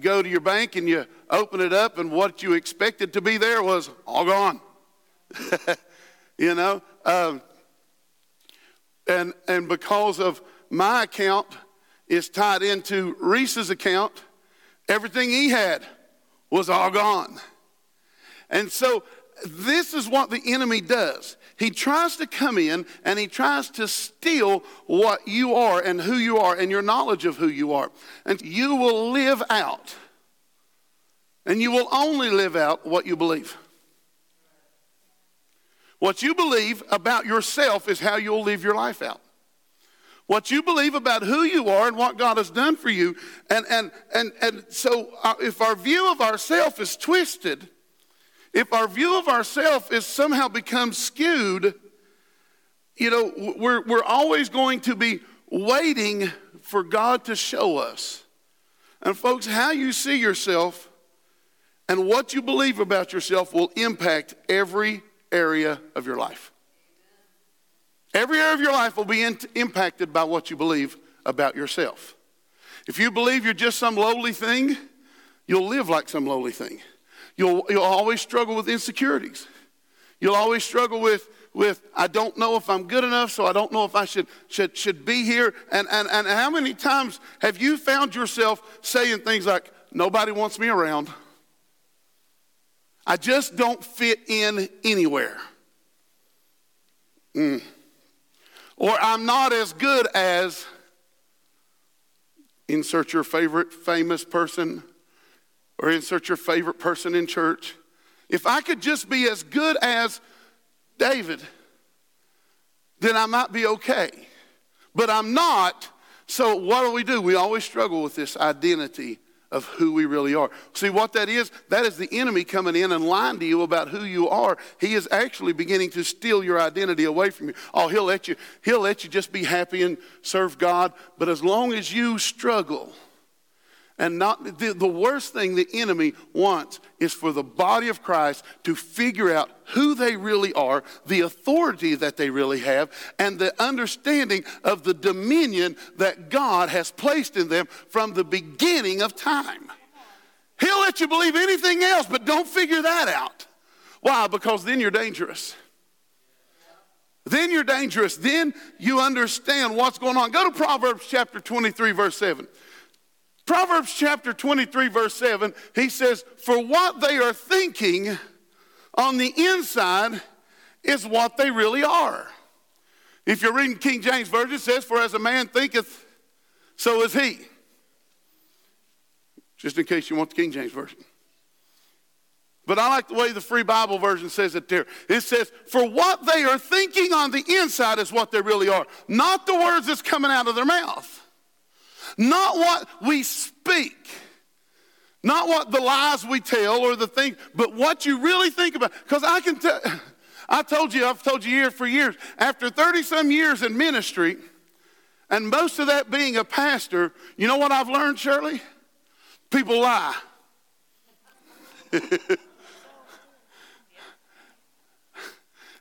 you go to your bank and you open it up, and what you expected to be there was all gone. you know, um, and and because of my account is tied into Reese's account, everything he had was all gone. And so this is what the enemy does. He tries to come in and he tries to steal what you are and who you are and your knowledge of who you are. And you will live out, and you will only live out what you believe. What you believe about yourself is how you'll live your life out. What you believe about who you are and what God has done for you. And, and, and, and so, uh, if our view of ourself is twisted, if our view of ourself is somehow become skewed, you know, we're, we're always going to be waiting for God to show us. And, folks, how you see yourself and what you believe about yourself will impact every area of your life. Every area of your life will be in, impacted by what you believe about yourself. If you believe you're just some lowly thing, you'll live like some lowly thing. You'll, you'll always struggle with insecurities. You'll always struggle with, with I don't know if I'm good enough, so I don't know if I should, should, should be here. And, and, and how many times have you found yourself saying things like, nobody wants me around? I just don't fit in anywhere. Mm. Or I'm not as good as, insert your favorite famous person or insert your favorite person in church. If I could just be as good as David, then I might be okay. But I'm not. So what do we do? We always struggle with this identity of who we really are. See what that is? That is the enemy coming in and lying to you about who you are. He is actually beginning to steal your identity away from you. Oh, he'll let you he'll let you just be happy and serve God, but as long as you struggle, and not the, the worst thing the enemy wants is for the body of Christ to figure out who they really are, the authority that they really have, and the understanding of the dominion that God has placed in them from the beginning of time. He'll let you believe anything else, but don't figure that out. Why? Because then you're dangerous. Then you're dangerous. Then you understand what's going on. Go to Proverbs chapter 23, verse 7. Proverbs chapter 23, verse 7, he says, For what they are thinking on the inside is what they really are. If you're reading King James Version, it says, For as a man thinketh, so is he. Just in case you want the King James Version. But I like the way the Free Bible Version says it there. It says, For what they are thinking on the inside is what they really are, not the words that's coming out of their mouth. Not what we speak, not what the lies we tell or the thing, but what you really think about. Because I can tell, I told you, I've told you here for years, after 30 some years in ministry, and most of that being a pastor, you know what I've learned, Shirley? People lie.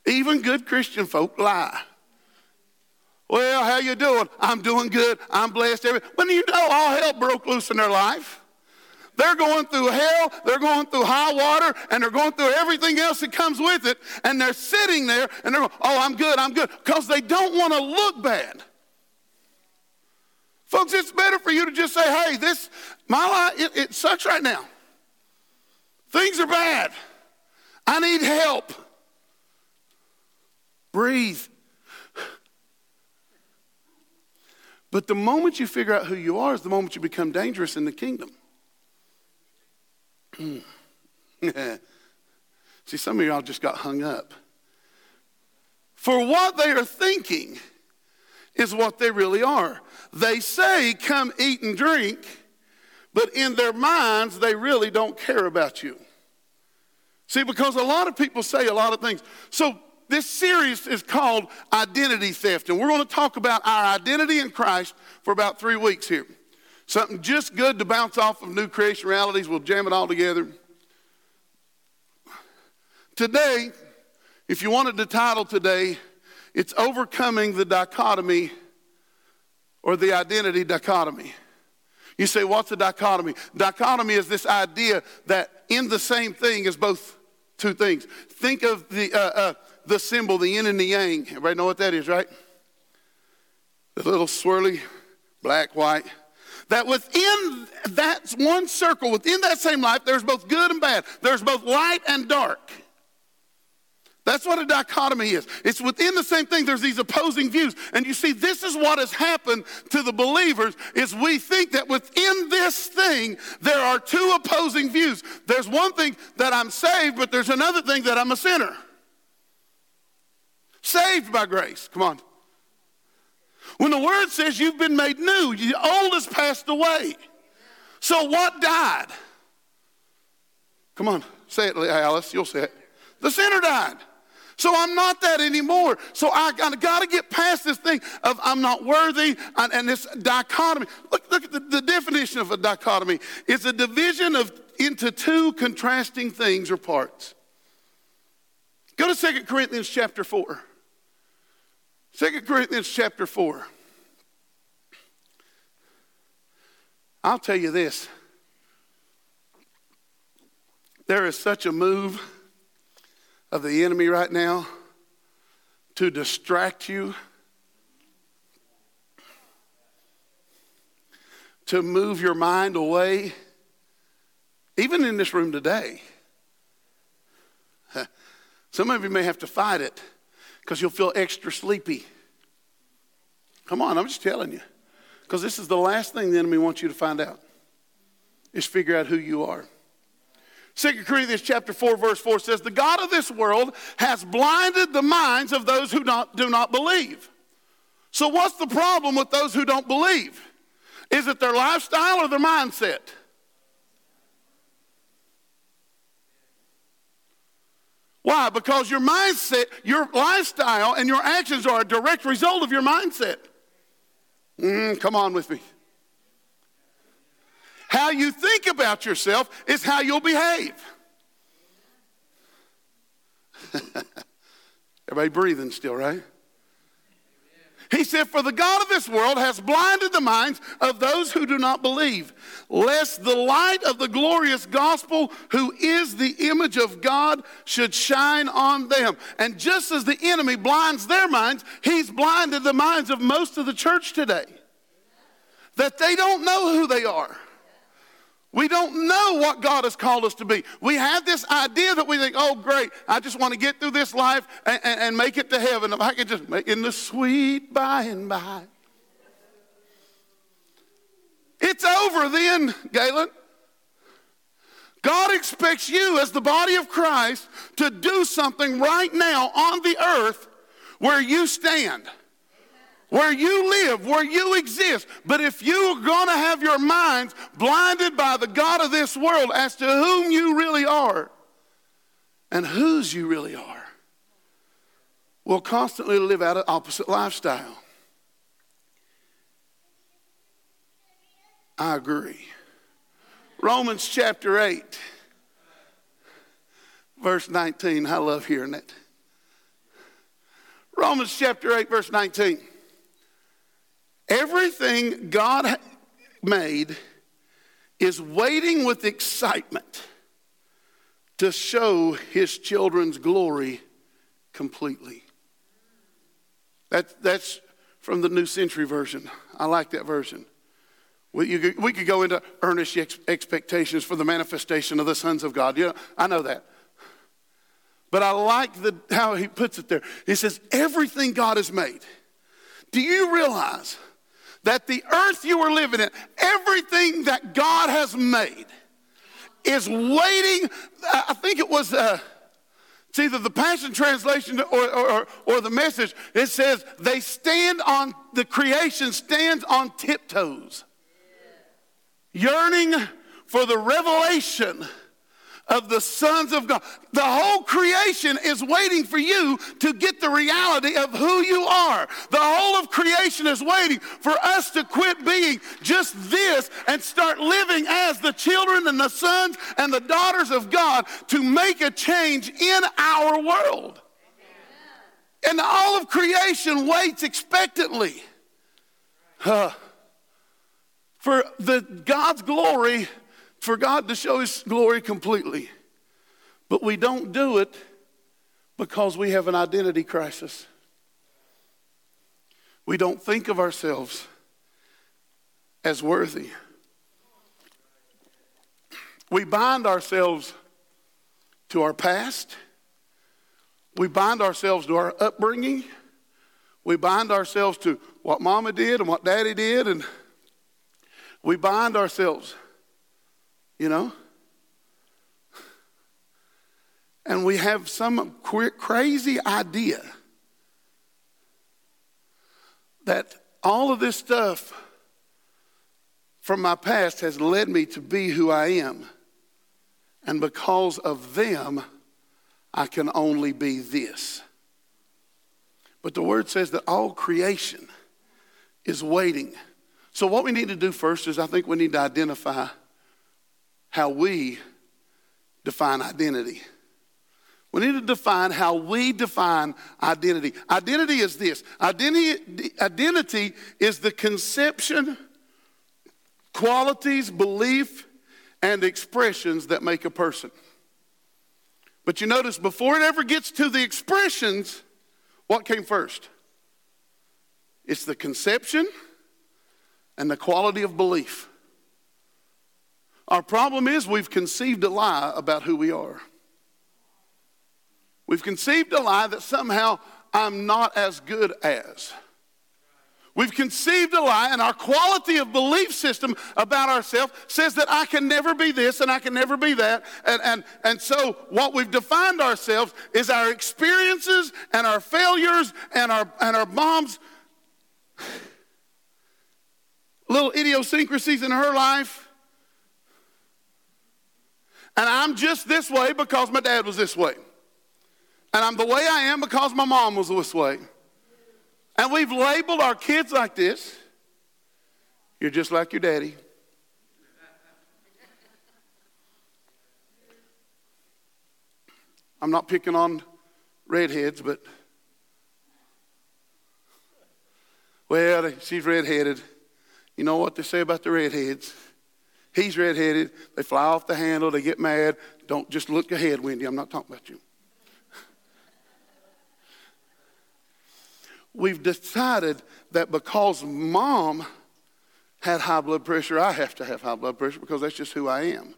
Even good Christian folk lie. Well, how you doing? I'm doing good. I'm blessed. When you know all hell broke loose in their life. They're going through hell, they're going through high water, and they're going through everything else that comes with it. And they're sitting there and they're going, oh, I'm good, I'm good, because they don't want to look bad. Folks, it's better for you to just say, hey, this, my life, it, it sucks right now. Things are bad. I need help. Breathe. But the moment you figure out who you are is the moment you become dangerous in the kingdom. See, some of y'all just got hung up. For what they are thinking is what they really are. They say, Come eat and drink, but in their minds, they really don't care about you. See, because a lot of people say a lot of things. So this series is called Identity Theft, and we're going to talk about our identity in Christ for about three weeks here. Something just good to bounce off of New Creation Realities. We'll jam it all together. Today, if you wanted the title today, it's Overcoming the Dichotomy or the identity dichotomy. You say, what's a dichotomy? Dichotomy is this idea that in the same thing is both two things. Think of the, uh, uh, the symbol, the yin and the yang. Everybody know what that is, right? The little swirly black, white. That within that one circle, within that same life, there's both good and bad. There's both light and dark. That's what a dichotomy is. It's within the same thing. There's these opposing views. And you see, this is what has happened to the believers is we think that within this thing, there are two opposing views. There's one thing that I'm saved, but there's another thing that I'm a sinner. Saved by grace. Come on. When the word says you've been made new, the old has passed away. So what died? Come on, say it, Alice. You'll say it. The sinner died. So I'm not that anymore. So I got to get past this thing of I'm not worthy and, and this dichotomy. Look, look at the, the definition of a dichotomy. It's a division of into two contrasting things or parts. Go to 2 Corinthians chapter 4. 2 Corinthians chapter 4. I'll tell you this. There is such a move of the enemy right now to distract you, to move your mind away, even in this room today. Some of you may have to fight it because you'll feel extra sleepy. Come on, I'm just telling you. Because this is the last thing the enemy wants you to find out is figure out who you are. 2 Corinthians chapter 4 verse 4 says, The God of this world has blinded the minds of those who not, do not believe. So what's the problem with those who don't believe? Is it their lifestyle or their mindset? Why? Because your mindset, your lifestyle, and your actions are a direct result of your mindset. Mm, come on with me. How you think about yourself is how you'll behave. Everybody breathing still, right? He said, For the God of this world has blinded the minds of those who do not believe, lest the light of the glorious gospel, who is the image of God, should shine on them. And just as the enemy blinds their minds, he's blinded the minds of most of the church today. That they don't know who they are. We don't know what God has called us to be. We have this idea that we think, oh, great, I just want to get through this life and, and, and make it to heaven. If I can just make in the sweet by and by. It's over then, Galen. God expects you, as the body of Christ, to do something right now on the earth where you stand where you live, where you exist. But if you're going to have your minds blinded by the God of this world as to whom you really are and whose you really are, we'll constantly live out an opposite lifestyle. I agree. Romans chapter 8, verse 19. I love hearing it. Romans chapter 8, verse 19. Everything God made is waiting with excitement to show his children's glory completely. That, that's from the New Century Version. I like that version. We, could, we could go into earnest ex- expectations for the manifestation of the sons of God. Yeah, I know that. But I like the, how he puts it there. He says, everything God has made. Do you realize that the earth you are living in, everything that God has made, is waiting. I think it was. Uh, it's either the Passion Translation or, or, or, the message. It says they stand on, the creation stands on tiptoes, yearning for the revelation of the sons of God. The whole creation is waiting for you to get the reality of who you are. The whole of creation is waiting for us to quit being just this and start living as the children and the sons and the daughters of God to make a change in our world. And all of creation waits expectantly Uh, for the God's glory, for God to show his glory completely. But we don't do it because we have an identity crisis. We don't think of ourselves as worthy. We bind ourselves to our past. We bind ourselves to our upbringing. We bind ourselves to what mama did and what daddy did, and we bind ourselves, you know? And we have some crazy idea that all of this stuff from my past has led me to be who I am. And because of them, I can only be this. But the word says that all creation is waiting. So, what we need to do first is I think we need to identify how we define identity. We need to define how we define identity. Identity is this identity, identity is the conception, qualities, belief, and expressions that make a person. But you notice before it ever gets to the expressions, what came first? It's the conception and the quality of belief. Our problem is we've conceived a lie about who we are. We've conceived a lie that somehow I'm not as good as. We've conceived a lie, and our quality of belief system about ourselves says that I can never be this and I can never be that. And, and, and so, what we've defined ourselves is our experiences and our failures and our, and our mom's little idiosyncrasies in her life. And I'm just this way because my dad was this way. And I'm the way I am because my mom was this way. And we've labeled our kids like this. You're just like your daddy. I'm not picking on redheads, but well, she's redheaded. You know what they say about the redheads? He's redheaded. They fly off the handle. They get mad. Don't just look ahead, Wendy. I'm not talking about you. we've decided that because mom had high blood pressure, I have to have high blood pressure because that's just who I am.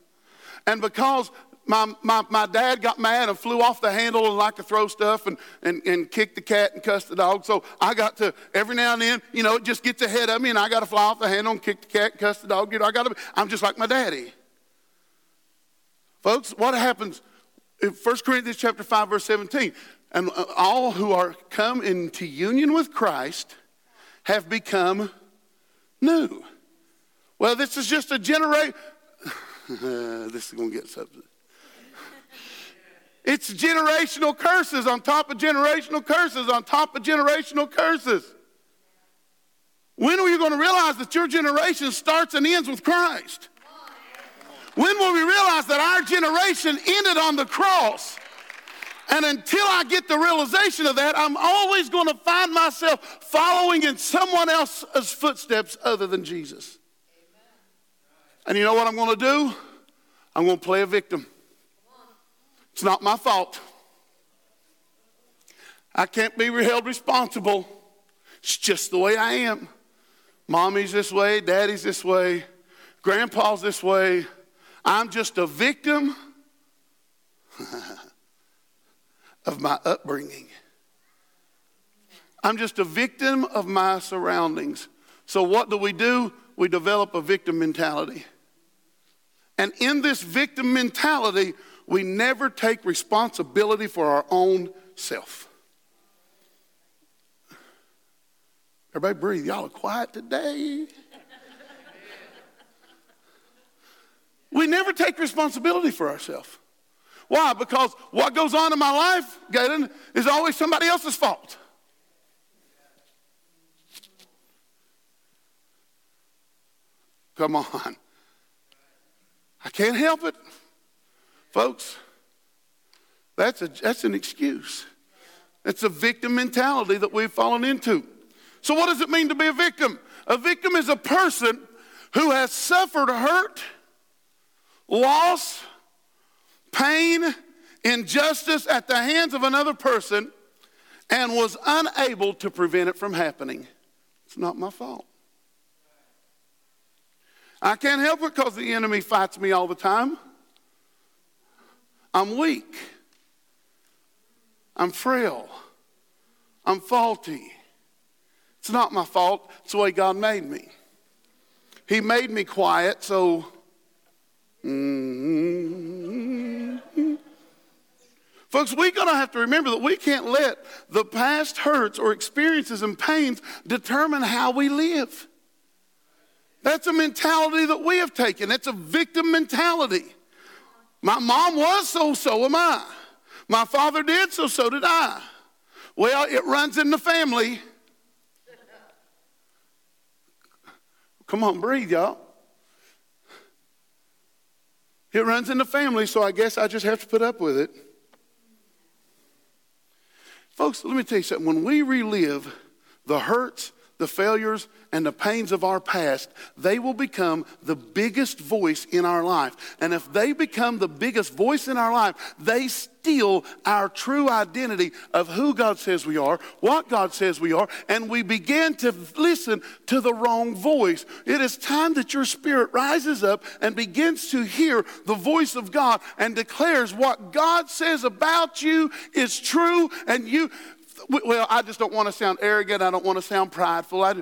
And because my, my, my dad got mad and flew off the handle and liked to throw stuff and, and, and kick the cat and cuss the dog. So I got to, every now and then, you know, it just gets ahead of me and I got to fly off the handle and kick the cat and cuss the dog. You know, I got to, I'm just like my daddy. Folks, what happens in 1 Corinthians chapter 5, verse 17? And uh, all who are come into union with Christ have become new. Well, this is just a generation. this is going to get something. It's generational curses on top of generational curses on top of generational curses. When are you going to realize that your generation starts and ends with Christ? When will we realize that our generation ended on the cross? And until I get the realization of that, I'm always going to find myself following in someone else's footsteps other than Jesus. And you know what I'm going to do? I'm going to play a victim. It's not my fault. I can't be held responsible. It's just the way I am. Mommy's this way, daddy's this way, grandpa's this way. I'm just a victim. of my upbringing. I'm just a victim of my surroundings. So, what do we do? We develop a victim mentality. And in this victim mentality, we never take responsibility for our own self. Everybody breathe. Y'all are quiet today. we never take responsibility for ourselves. Why? Because what goes on in my life, Galen, is always somebody else's fault. Come on. I can't help it. Folks, that's, a, that's an excuse. It's a victim mentality that we've fallen into. So, what does it mean to be a victim? A victim is a person who has suffered hurt, loss, pain, injustice at the hands of another person and was unable to prevent it from happening. It's not my fault. I can't help it because the enemy fights me all the time. I'm weak. I'm frail. I'm faulty. It's not my fault. It's the way God made me. He made me quiet, so. Mm-hmm. Folks, we're going to have to remember that we can't let the past hurts or experiences and pains determine how we live. That's a mentality that we have taken. It's a victim mentality. My mom was, so so am I. My father did, so so did I. Well, it runs in the family. Come on, breathe, y'all. It runs in the family, so I guess I just have to put up with it. Folks, let me tell you something. When we relive the hurts, the failures, and the pains of our past, they will become the biggest voice in our life. And if they become the biggest voice in our life, they steal our true identity of who God says we are, what God says we are, and we begin to listen to the wrong voice. It is time that your spirit rises up and begins to hear the voice of God and declares what God says about you is true and you well, I just don't want to sound arrogant. I don't want to sound prideful. I,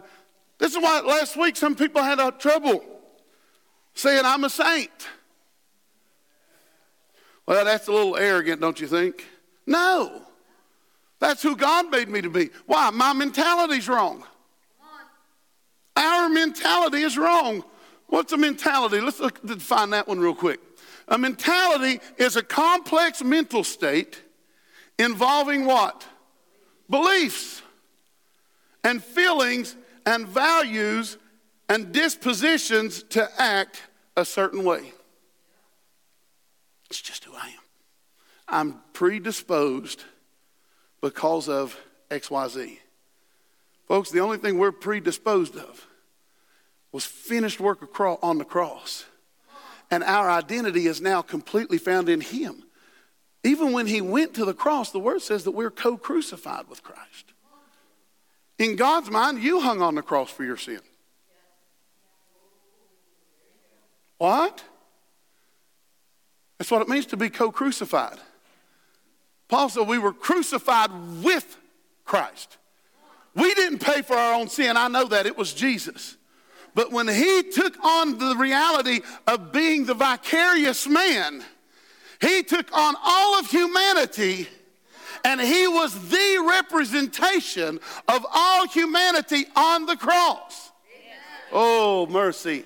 this is why last week some people had a trouble saying I'm a saint. Well, that's a little arrogant, don't you think? No. That's who God made me to be. Why? My mentality's wrong. Our mentality is wrong. What's a mentality? Let's look, define that one real quick. A mentality is a complex mental state involving what? Beliefs and feelings and values and dispositions to act a certain way. It's just who I am. I'm predisposed because of XYZ. Folks, the only thing we're predisposed of was finished work on the cross. And our identity is now completely found in Him. Even when He went to the cross, the Word says that we're co crucified with Christ. In God's mind, you hung on the cross for your sin. What? That's what it means to be co crucified. Paul said we were crucified with Christ. We didn't pay for our own sin. I know that. It was Jesus. But when he took on the reality of being the vicarious man, he took on all of humanity and he was the representation of all humanity on the cross. Oh, mercy.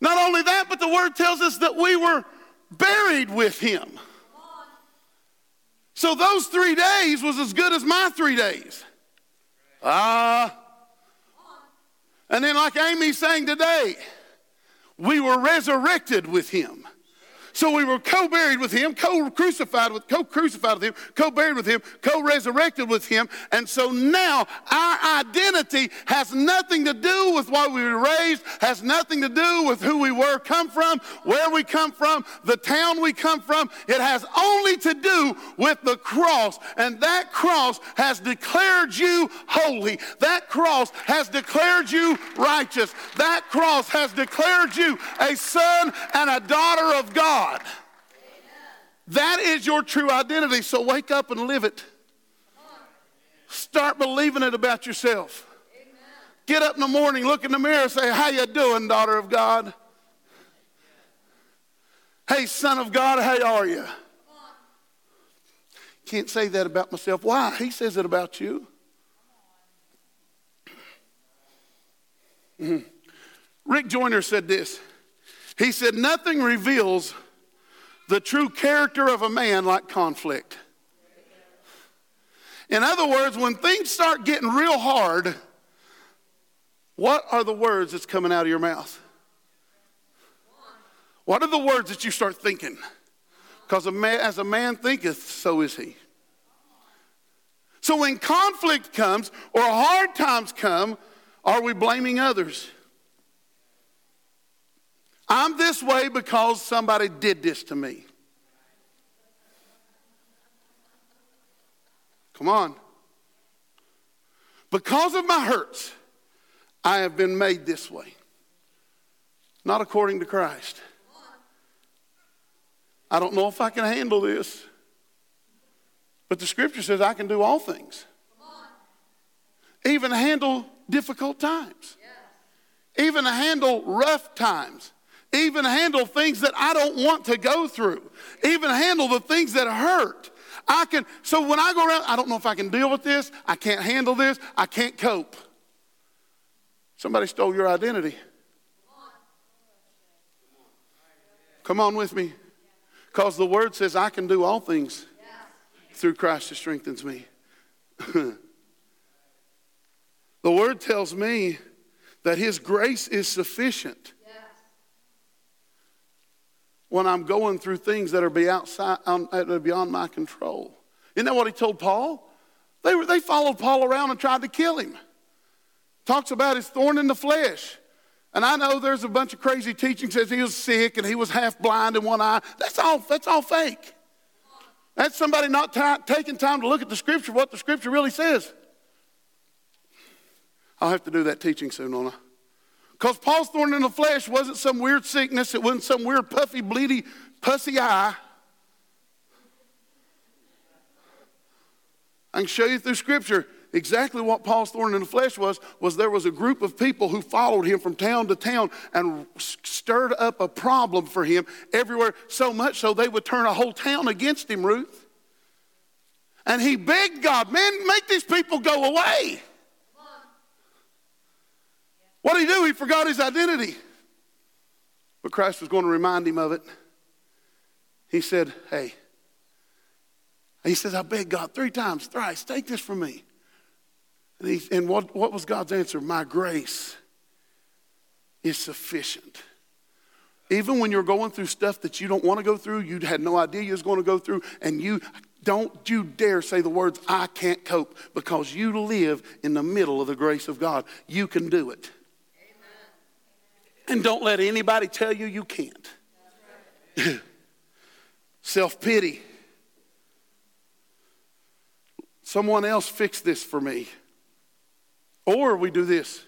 Not only that, but the word tells us that we were buried with him. So those three days was as good as my three days. Ah. Uh, and then, like Amy sang today, we were resurrected with him. So we were co-buried with him, co-crucified with, co-crucified with him, co-buried with him, co-resurrected with him. And so now our identity has nothing to do with what we were raised, has nothing to do with who we were, come from, where we come from, the town we come from. It has only to do with the cross. And that cross has declared you holy. That cross has declared you righteous. That cross has declared you a son and a daughter of God. God. That is your true identity. So wake up and live it. Start believing it about yourself. Get up in the morning, look in the mirror, say, "How you doing, daughter of God?" "Hey, son of God, how are you?" Can't say that about myself. Why? He says it about you. Mm-hmm. Rick Joyner said this. He said, Nothing reveals the true character of a man like conflict. In other words, when things start getting real hard, what are the words that's coming out of your mouth? What are the words that you start thinking? Because as a man thinketh, so is he. So when conflict comes or hard times come Are we blaming others? I'm this way because somebody did this to me. Come on. Because of my hurts, I have been made this way. Not according to Christ. I don't know if I can handle this. But the scripture says I can do all things. Even handle difficult times. Even handle rough times. Even handle things that I don't want to go through. Even handle the things that hurt. I can, so when I go around, I don't know if I can deal with this. I can't handle this. I can't cope. Somebody stole your identity. Come on with me. Because the word says, I can do all things through Christ who strengthens me. the word tells me that his grace is sufficient when I'm going through things that are be outside, um, that are beyond my control. Isn't that what he told Paul? They, were, they followed Paul around and tried to kill him. Talks about his thorn in the flesh. And I know there's a bunch of crazy teaching says he was sick and he was half blind in one eye. That's all, that's all fake. That's somebody not t- taking time to look at the scripture, what the scripture really says. I'll have to do that teaching soon, I? Because Paul's thorn in the flesh wasn't some weird sickness, it wasn't some weird puffy, bleedy, pussy eye. I can show you through scripture exactly what Paul's thorn in the flesh was, was there was a group of people who followed him from town to town and stirred up a problem for him everywhere, so much so they would turn a whole town against him, Ruth. And he begged God, man, make these people go away. What did he do? He forgot his identity. But Christ was going to remind him of it. He said, Hey, he says, I beg God three times, thrice, take this from me. And, he, and what, what was God's answer? My grace is sufficient. Even when you're going through stuff that you don't want to go through, you had no idea you was going to go through, and you don't you dare say the words, I can't cope, because you live in the middle of the grace of God. You can do it. And don't let anybody tell you you can't. Right. Self pity. Someone else fix this for me. Or we do this.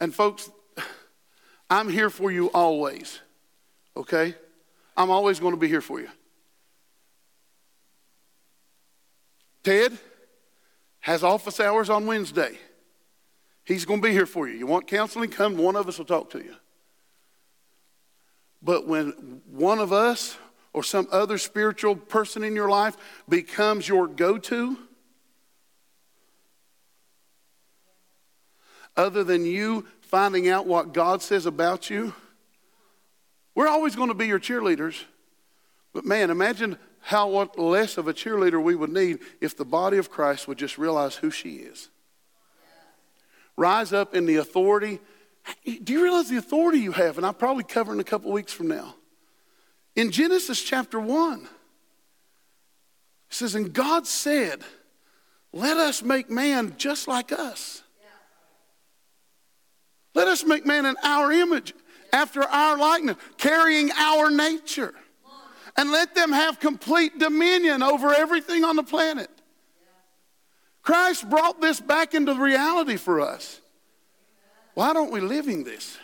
And folks, I'm here for you always, okay? I'm always going to be here for you. Ted has office hours on Wednesday. He's going to be here for you. You want counseling? Come, one of us will talk to you. But when one of us or some other spiritual person in your life becomes your go to, other than you finding out what God says about you, we're always going to be your cheerleaders. But man, imagine how what less of a cheerleader we would need if the body of Christ would just realize who she is. Rise up in the authority. Do you realize the authority you have? And I'll probably cover in a couple weeks from now. In Genesis chapter 1, it says, And God said, Let us make man just like us. Let us make man in our image, after our likeness, carrying our nature. And let them have complete dominion over everything on the planet. Christ brought this back into reality for us. Why aren't we living this?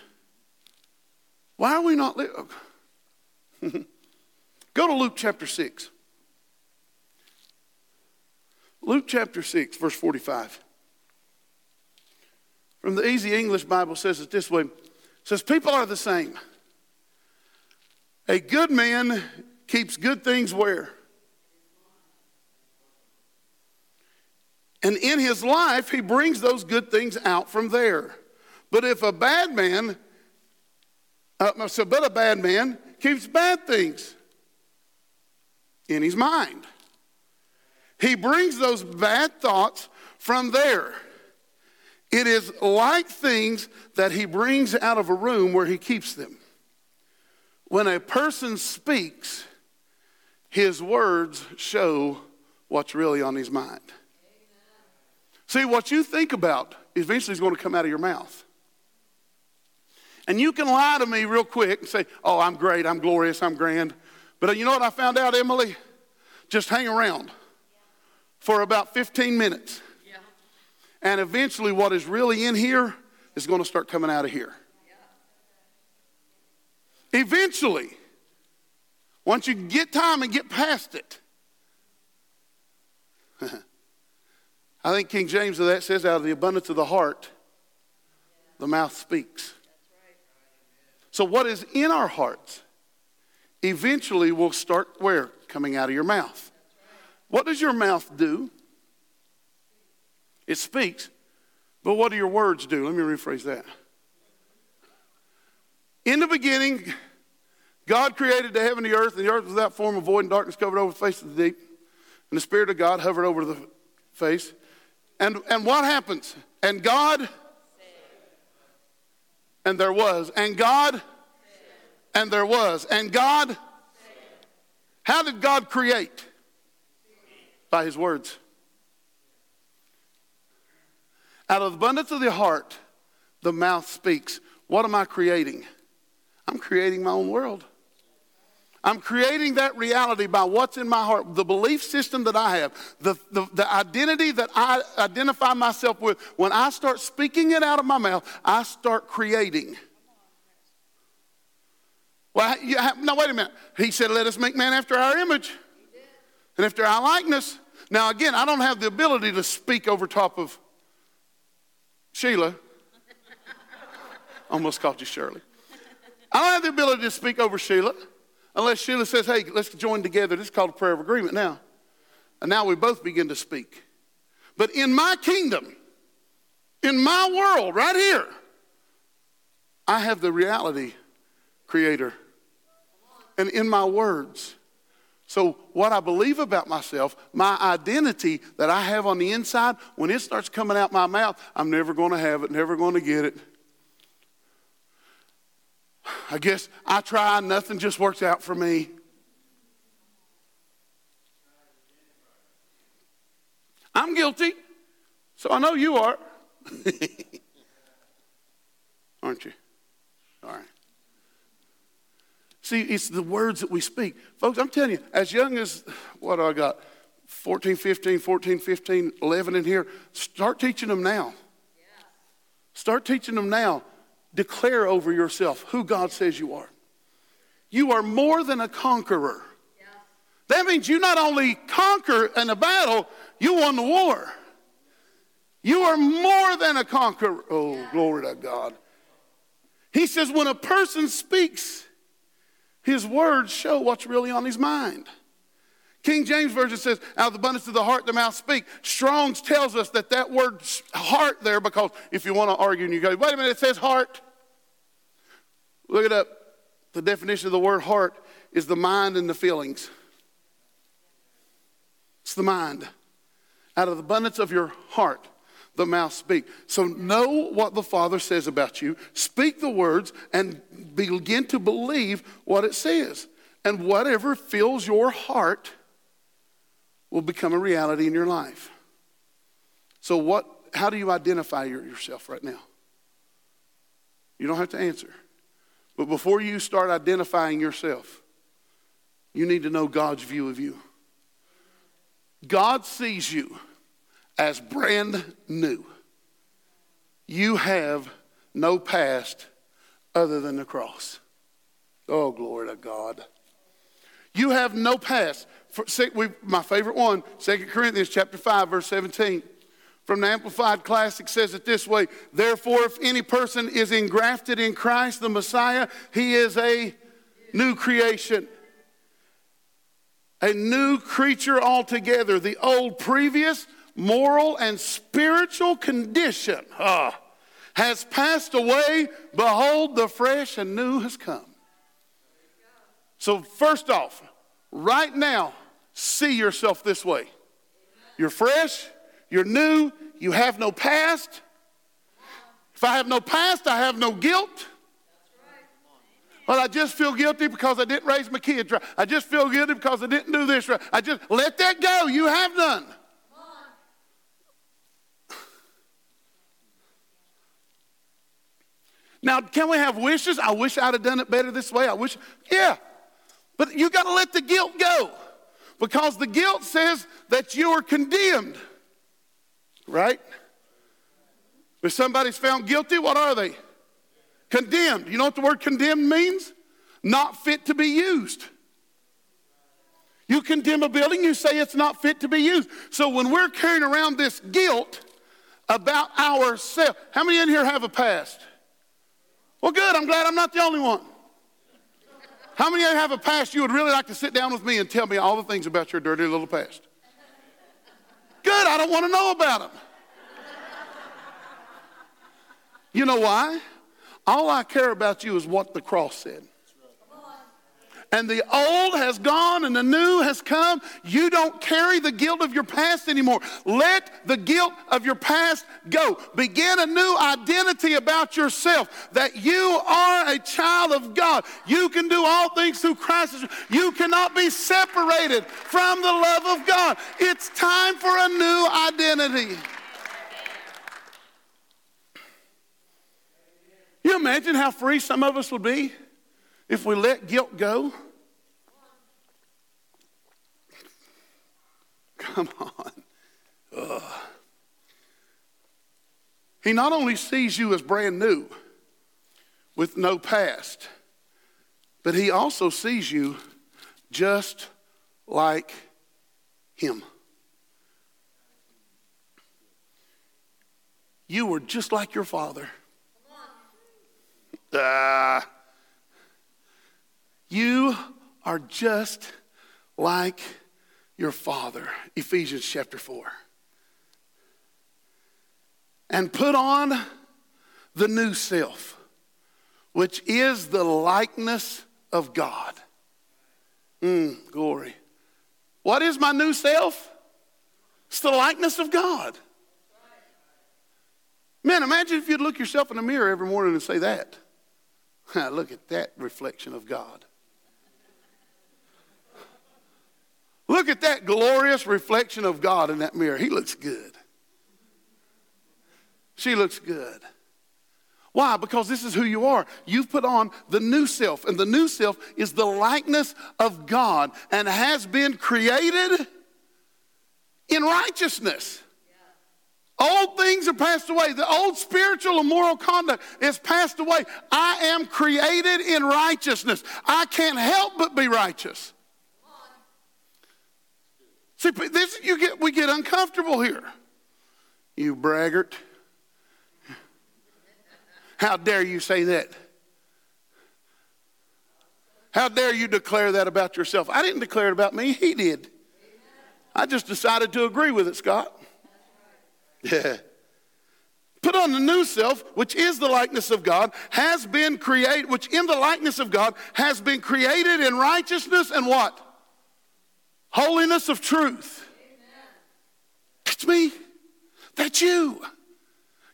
Why are we not living? Go to Luke chapter 6. Luke chapter 6, verse 45 from the Easy English Bible says it this way. It says, People are the same. A good man keeps good things where? And in his life, he brings those good things out from there. But if a bad man, uh, so but a bad man keeps bad things in his mind. He brings those bad thoughts from there. It is like things that he brings out of a room where he keeps them. When a person speaks, his words show what's really on his mind. See, what you think about eventually is going to come out of your mouth. And you can lie to me real quick and say, Oh, I'm great, I'm glorious, I'm grand. But uh, you know what I found out, Emily? Just hang around for about 15 minutes. Yeah. And eventually, what is really in here is going to start coming out of here. Yeah. Eventually, once you get time and get past it. I think King James of that says, out of the abundance of the heart, the mouth speaks. So, what is in our hearts eventually will start where? Coming out of your mouth. What does your mouth do? It speaks. But what do your words do? Let me rephrase that. In the beginning, God created the heaven and the earth, and the earth was without form of void, and darkness covered over the face of the deep. And the Spirit of God hovered over the face. And, and what happens? And God, and there was. And God, and there was. And God, how did God create? By His words. Out of the abundance of the heart, the mouth speaks. What am I creating? I'm creating my own world. I'm creating that reality by what's in my heart, the belief system that I have, the, the, the, identity that I identify myself with. When I start speaking it out of my mouth, I start creating. Well, you have, no, wait a minute. He said, Let us make man after our image and after our likeness. Now, again, I don't have the ability to speak over top of Sheila. Almost called you Shirley. I don't have the ability to speak over Sheila. Unless Sheila says, hey, let's join together. This is called a prayer of agreement now. And now we both begin to speak. But in my kingdom, in my world, right here, I have the reality creator. And in my words. So, what I believe about myself, my identity that I have on the inside, when it starts coming out my mouth, I'm never going to have it, never going to get it. I guess I try, nothing just works out for me. I'm guilty, so I know you are. Aren't you? All right. See, it's the words that we speak. Folks, I'm telling you, as young as, what do I got? 14, 15, 14, 15, 11 in here. Start teaching them now. Start teaching them now declare over yourself who God says you are. You are more than a conqueror. Yeah. That means you not only conquer in a battle, you won the war. You are more than a conqueror. Oh, yeah. glory to God. He says, when a person speaks, his words show what's really on his mind. King James Version says, out of the abundance of the heart, the mouth speak. Strong's tells us that that word heart there, because if you want to argue and you go, wait a minute, it says heart. Look it up. The definition of the word heart is the mind and the feelings. It's the mind. Out of the abundance of your heart, the mouth speak. So know what the Father says about you, speak the words, and begin to believe what it says. And whatever fills your heart will become a reality in your life. So what how do you identify yourself right now? You don't have to answer. But before you start identifying yourself, you need to know God's view of you. God sees you as brand new. You have no past other than the cross. Oh, glory to God. You have no past. For, we, my favorite one, 2 Corinthians chapter 5, verse 17 from the Amplified Classic says it this way Therefore, if any person is engrafted in Christ, the Messiah, he is a new creation, a new creature altogether. The old previous moral and spiritual condition uh, has passed away. Behold, the fresh and new has come. So, first off, right now, see yourself this way. You're fresh, you're new, you have no past. If I have no past, I have no guilt. But I just feel guilty because I didn't raise my kids right. I just feel guilty because I didn't do this right. I just let that go. You have none. Now, can we have wishes? I wish I'd have done it better this way. I wish, yeah. But you got to let the guilt go because the guilt says that you are condemned, right? If somebody's found guilty, what are they? Condemned. You know what the word condemned means? Not fit to be used. You condemn a building, you say it's not fit to be used. So when we're carrying around this guilt about ourselves, how many in here have a past? Well, good, I'm glad I'm not the only one. How many of you have a past you would really like to sit down with me and tell me all the things about your dirty little past? Good, I don't want to know about them. You know why? All I care about you is what the cross said and the old has gone and the new has come. You don't carry the guilt of your past anymore. Let the guilt of your past go. Begin a new identity about yourself that you are a child of God. You can do all things through Christ. You cannot be separated from the love of God. It's time for a new identity. You imagine how free some of us would be if we let guilt go? Come on. Ugh. He not only sees you as brand new with no past, but he also sees you just like him. You were just like your father. Uh, you are just like your father. Ephesians chapter 4. And put on the new self, which is the likeness of God. Mm, glory. What is my new self? It's the likeness of God. Man, imagine if you'd look yourself in the mirror every morning and say that. look at that reflection of God. Look at that glorious reflection of God in that mirror. He looks good. She looks good. Why? Because this is who you are. You've put on the new self, and the new self is the likeness of God and has been created in righteousness. Old things are passed away. The old spiritual and moral conduct is passed away. I am created in righteousness. I can't help but be righteous. See, this, you get, we get uncomfortable here. You braggart. How dare you say that? How dare you declare that about yourself? I didn't declare it about me, he did. I just decided to agree with it, Scott. Yeah. Put on the new self, which is the likeness of God, has been created, which in the likeness of God has been created in righteousness and what? Holiness of truth. That's me. That's you.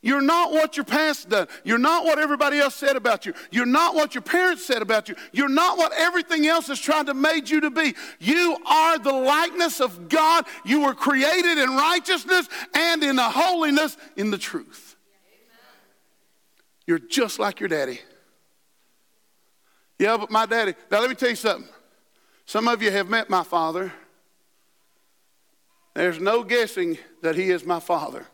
You're not what your past done. You're not what everybody else said about you. You're not what your parents said about you. You're not what everything else has tried to make you to be. You are the likeness of God. You were created in righteousness and in the holiness in the truth. You're just like your daddy. Yeah, but my daddy. Now let me tell you something. Some of you have met my father. There's no guessing that he is my father.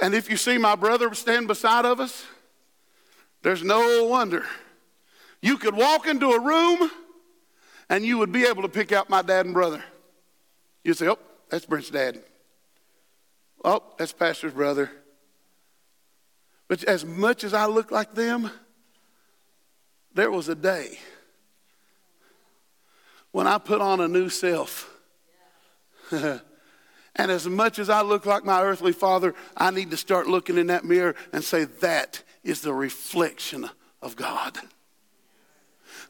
And if you see my brother stand beside of us, there's no wonder. You could walk into a room and you would be able to pick out my dad and brother. You'd say, Oh, that's Brent's dad. Oh, that's Pastor's brother. But as much as I look like them, there was a day when I put on a new self. and as much as I look like my earthly father, I need to start looking in that mirror and say, that is the reflection of God.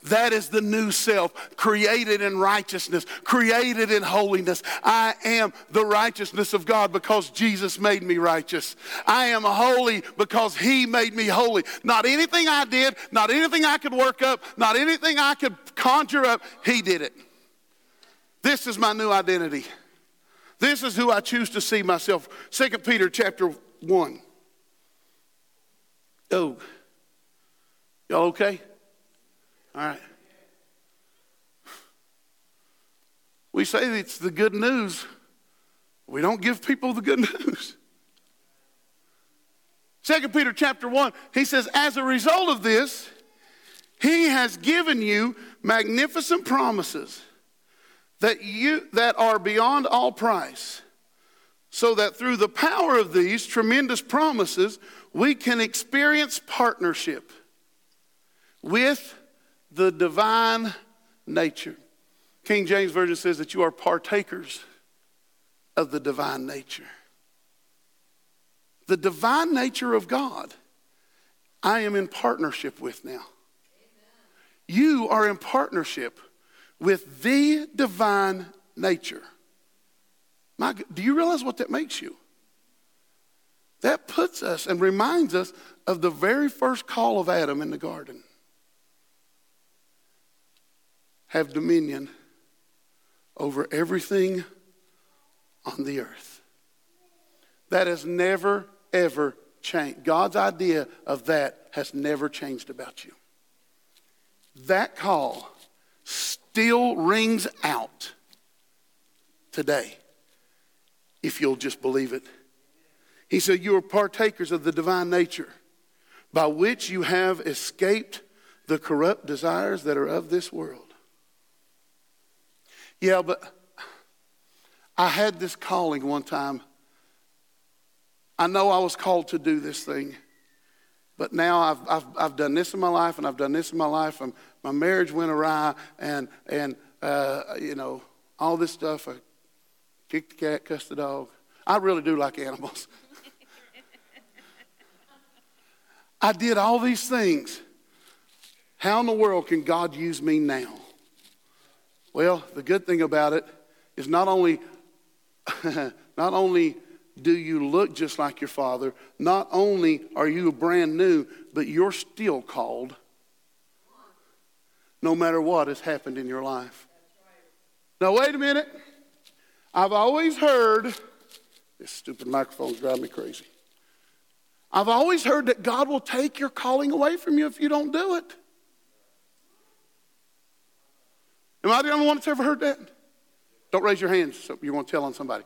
That is the new self, created in righteousness, created in holiness. I am the righteousness of God because Jesus made me righteous. I am holy because He made me holy. Not anything I did, not anything I could work up, not anything I could conjure up. He did it. This is my new identity. This is who I choose to see myself. 2 Peter chapter 1. Oh, y'all okay? All right. We say it's the good news. We don't give people the good news. Second Peter chapter 1, he says, as a result of this, he has given you magnificent promises that you that are beyond all price, so that through the power of these tremendous promises, we can experience partnership with the divine nature. King James Version says that you are partakers of the divine nature. The divine nature of God, I am in partnership with now. You are in partnership with the divine nature. My, do you realize what that makes you? That puts us and reminds us of the very first call of Adam in the garden have dominion over everything on the earth. That has never, ever changed. God's idea of that has never changed about you. That call still rings out today if you'll just believe it. He said, You are partakers of the divine nature by which you have escaped the corrupt desires that are of this world. Yeah, but I had this calling one time. I know I was called to do this thing, but now I've, I've, I've done this in my life and I've done this in my life. And my marriage went awry and, and uh, you know, all this stuff. I kicked the cat, cussed the dog. I really do like animals. I did all these things. How in the world can God use me now? Well, the good thing about it is not only, not only do you look just like your father, not only are you brand new, but you're still called no matter what has happened in your life. Now, wait a minute. I've always heard, this stupid microphone's driving me crazy. I've always heard that God will take your calling away from you if you don't do it. Am I the only one that's ever heard that? Don't raise your hands so you want to tell on somebody.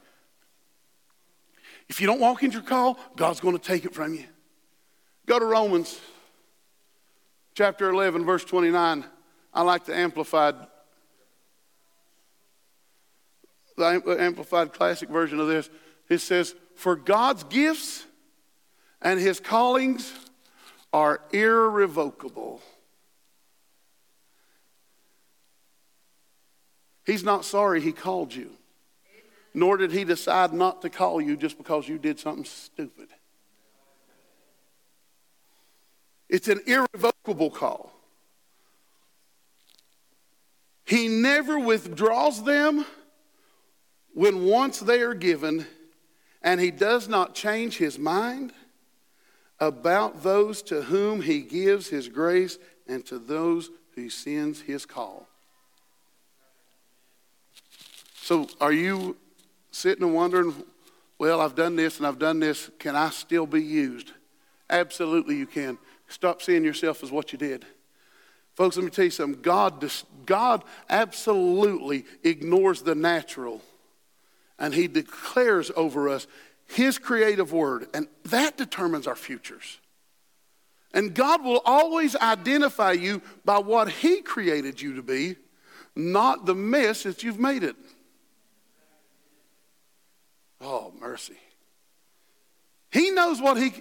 If you don't walk into your call, God's going to take it from you. Go to Romans chapter 11, verse 29. I like the amplified, the amplified classic version of this. It says, For God's gifts and his callings are irrevocable. He's not sorry he called you, nor did he decide not to call you just because you did something stupid. It's an irrevocable call. He never withdraws them when once they are given, and he does not change his mind about those to whom he gives his grace and to those who sends his call. So are you sitting and wondering, well, I've done this and I've done this. Can I still be used? Absolutely, you can. Stop seeing yourself as what you did. Folks, let me tell you something. God, God absolutely ignores the natural, and He declares over us His creative word, and that determines our futures. And God will always identify you by what He created you to be, not the mess that you've made it. Oh, mercy. He knows what he,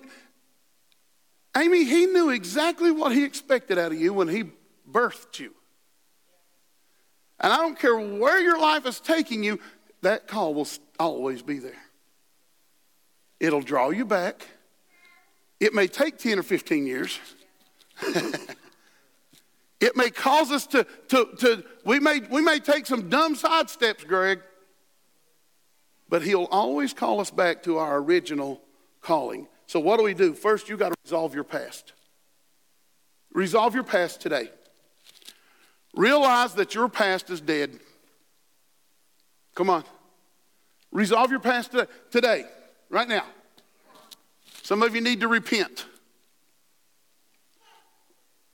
Amy, he knew exactly what he expected out of you when he birthed you. And I don't care where your life is taking you, that call will always be there. It'll draw you back. It may take 10 or 15 years. it may cause us to, to, to we, may, we may take some dumb side steps, Greg. But he'll always call us back to our original calling. So, what do we do? First, you got to resolve your past. Resolve your past today. Realize that your past is dead. Come on. Resolve your past today, right now. Some of you need to repent.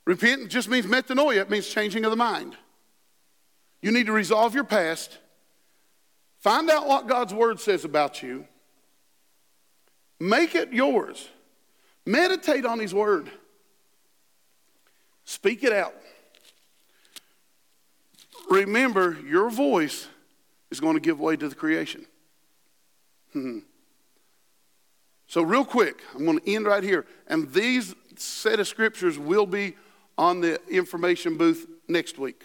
Repent just means metanoia, it means changing of the mind. You need to resolve your past, find out what God's word says about you, make it yours, meditate on His word, speak it out. Remember, your voice is going to give way to the creation. Hmm. So, real quick, I'm going to end right here. And these set of scriptures will be on the information booth next week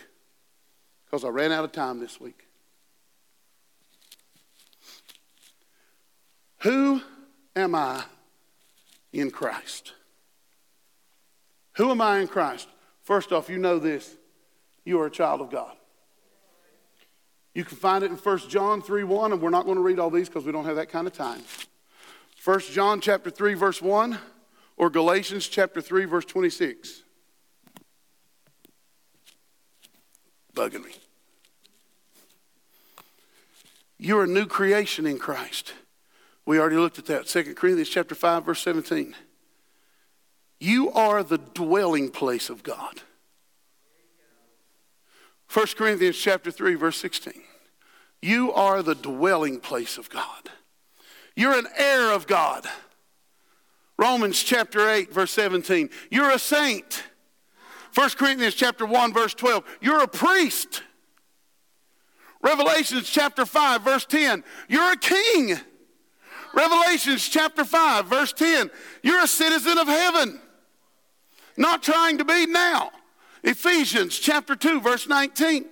because I ran out of time this week. Who am I in Christ? Who am I in Christ? First off, you know this you are a child of God. You can find it in 1 John 3 1, and we're not going to read all these because we don't have that kind of time. 1 John chapter 3 verse 1 or Galatians chapter 3 verse 26. Bugging me. You're a new creation in Christ. We already looked at that. 2 Corinthians chapter 5 verse 17. You are the dwelling place of God. 1 Corinthians chapter 3 verse 16. You are the dwelling place of God. You're an heir of God. Romans chapter 8, verse 17. You're a saint. 1 Corinthians chapter 1, verse 12. You're a priest. Revelations chapter 5, verse 10. You're a king. Revelations chapter 5, verse 10. You're a citizen of heaven. Not trying to be now. Ephesians chapter 2, verse 19.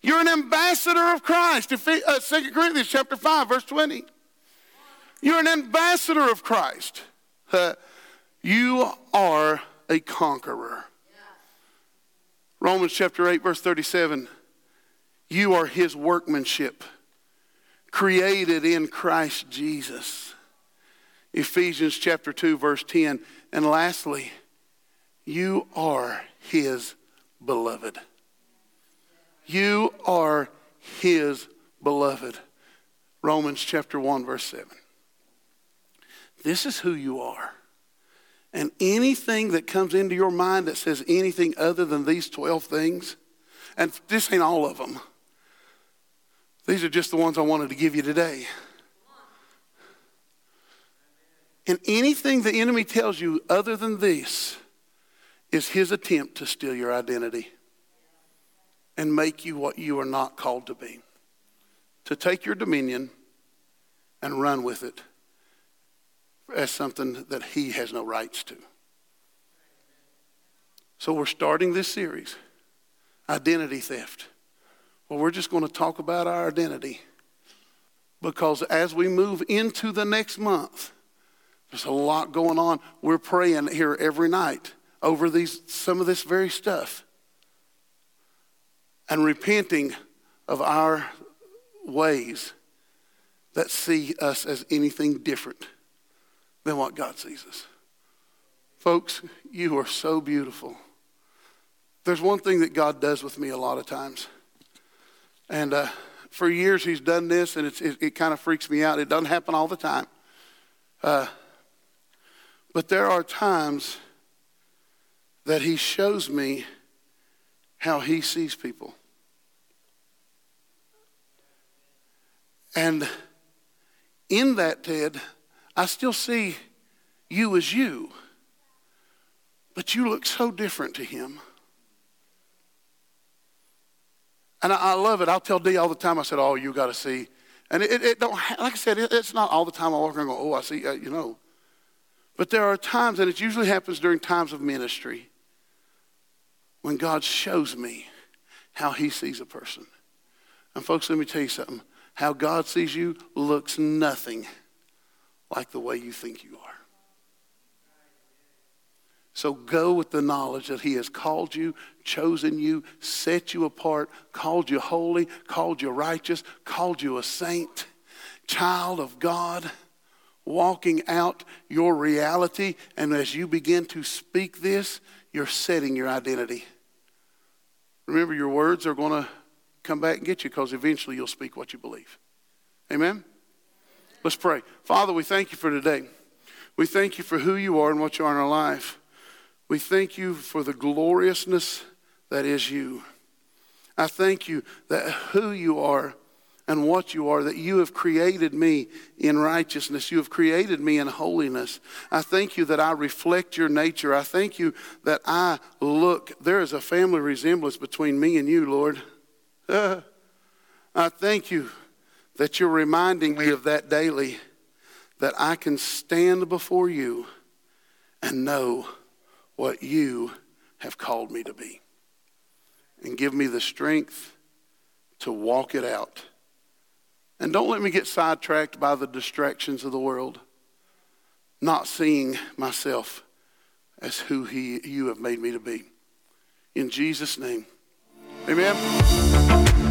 You're an ambassador of Christ. 2 uh, Corinthians chapter 5, verse 20. You're an ambassador of Christ. Uh, you are a conqueror. Romans chapter 8, verse 37. You are his workmanship, created in Christ Jesus. Ephesians chapter 2, verse 10. And lastly, you are his beloved. You are his beloved. Romans chapter 1, verse 7. This is who you are. And anything that comes into your mind that says anything other than these 12 things, and this ain't all of them, these are just the ones I wanted to give you today. And anything the enemy tells you other than this is his attempt to steal your identity and make you what you are not called to be. To take your dominion and run with it as something that he has no rights to. So we're starting this series, Identity Theft. Well, we're just going to talk about our identity because as we move into the next month, there's a lot going on. We're praying here every night over these some of this very stuff and repenting of our ways that see us as anything different than what God sees us. Folks, you are so beautiful. There's one thing that God does with me a lot of times. And uh, for years, He's done this, and it, it kind of freaks me out. It doesn't happen all the time. Uh, but there are times that He shows me how He sees people. And in that, Ted, I still see you as you, but you look so different to him. And I, I love it. I'll tell Dee all the time. I said, "Oh, you got to see." And it, it, don't like I said, it, it's not all the time I walk around and go, "Oh, I see," uh, you know. But there are times, and it usually happens during times of ministry, when God shows me how He sees a person. And folks, let me tell you something. How God sees you looks nothing like the way you think you are. So go with the knowledge that He has called you, chosen you, set you apart, called you holy, called you righteous, called you a saint, child of God, walking out your reality. And as you begin to speak this, you're setting your identity. Remember, your words are going to come back and get you because eventually you'll speak what you believe. Amen? Let's pray. Father, we thank you for today. We thank you for who you are and what you are in our life. We thank you for the gloriousness that is you. I thank you that who you are and what you are, that you have created me in righteousness. You have created me in holiness. I thank you that I reflect your nature. I thank you that I look. There is a family resemblance between me and you, Lord. I thank you that you're reminding me of that daily, that I can stand before you and know what you have called me to be. And give me the strength to walk it out and don't let me get sidetracked by the distractions of the world, not seeing myself as who he, you have made me to be. In Jesus' name, amen.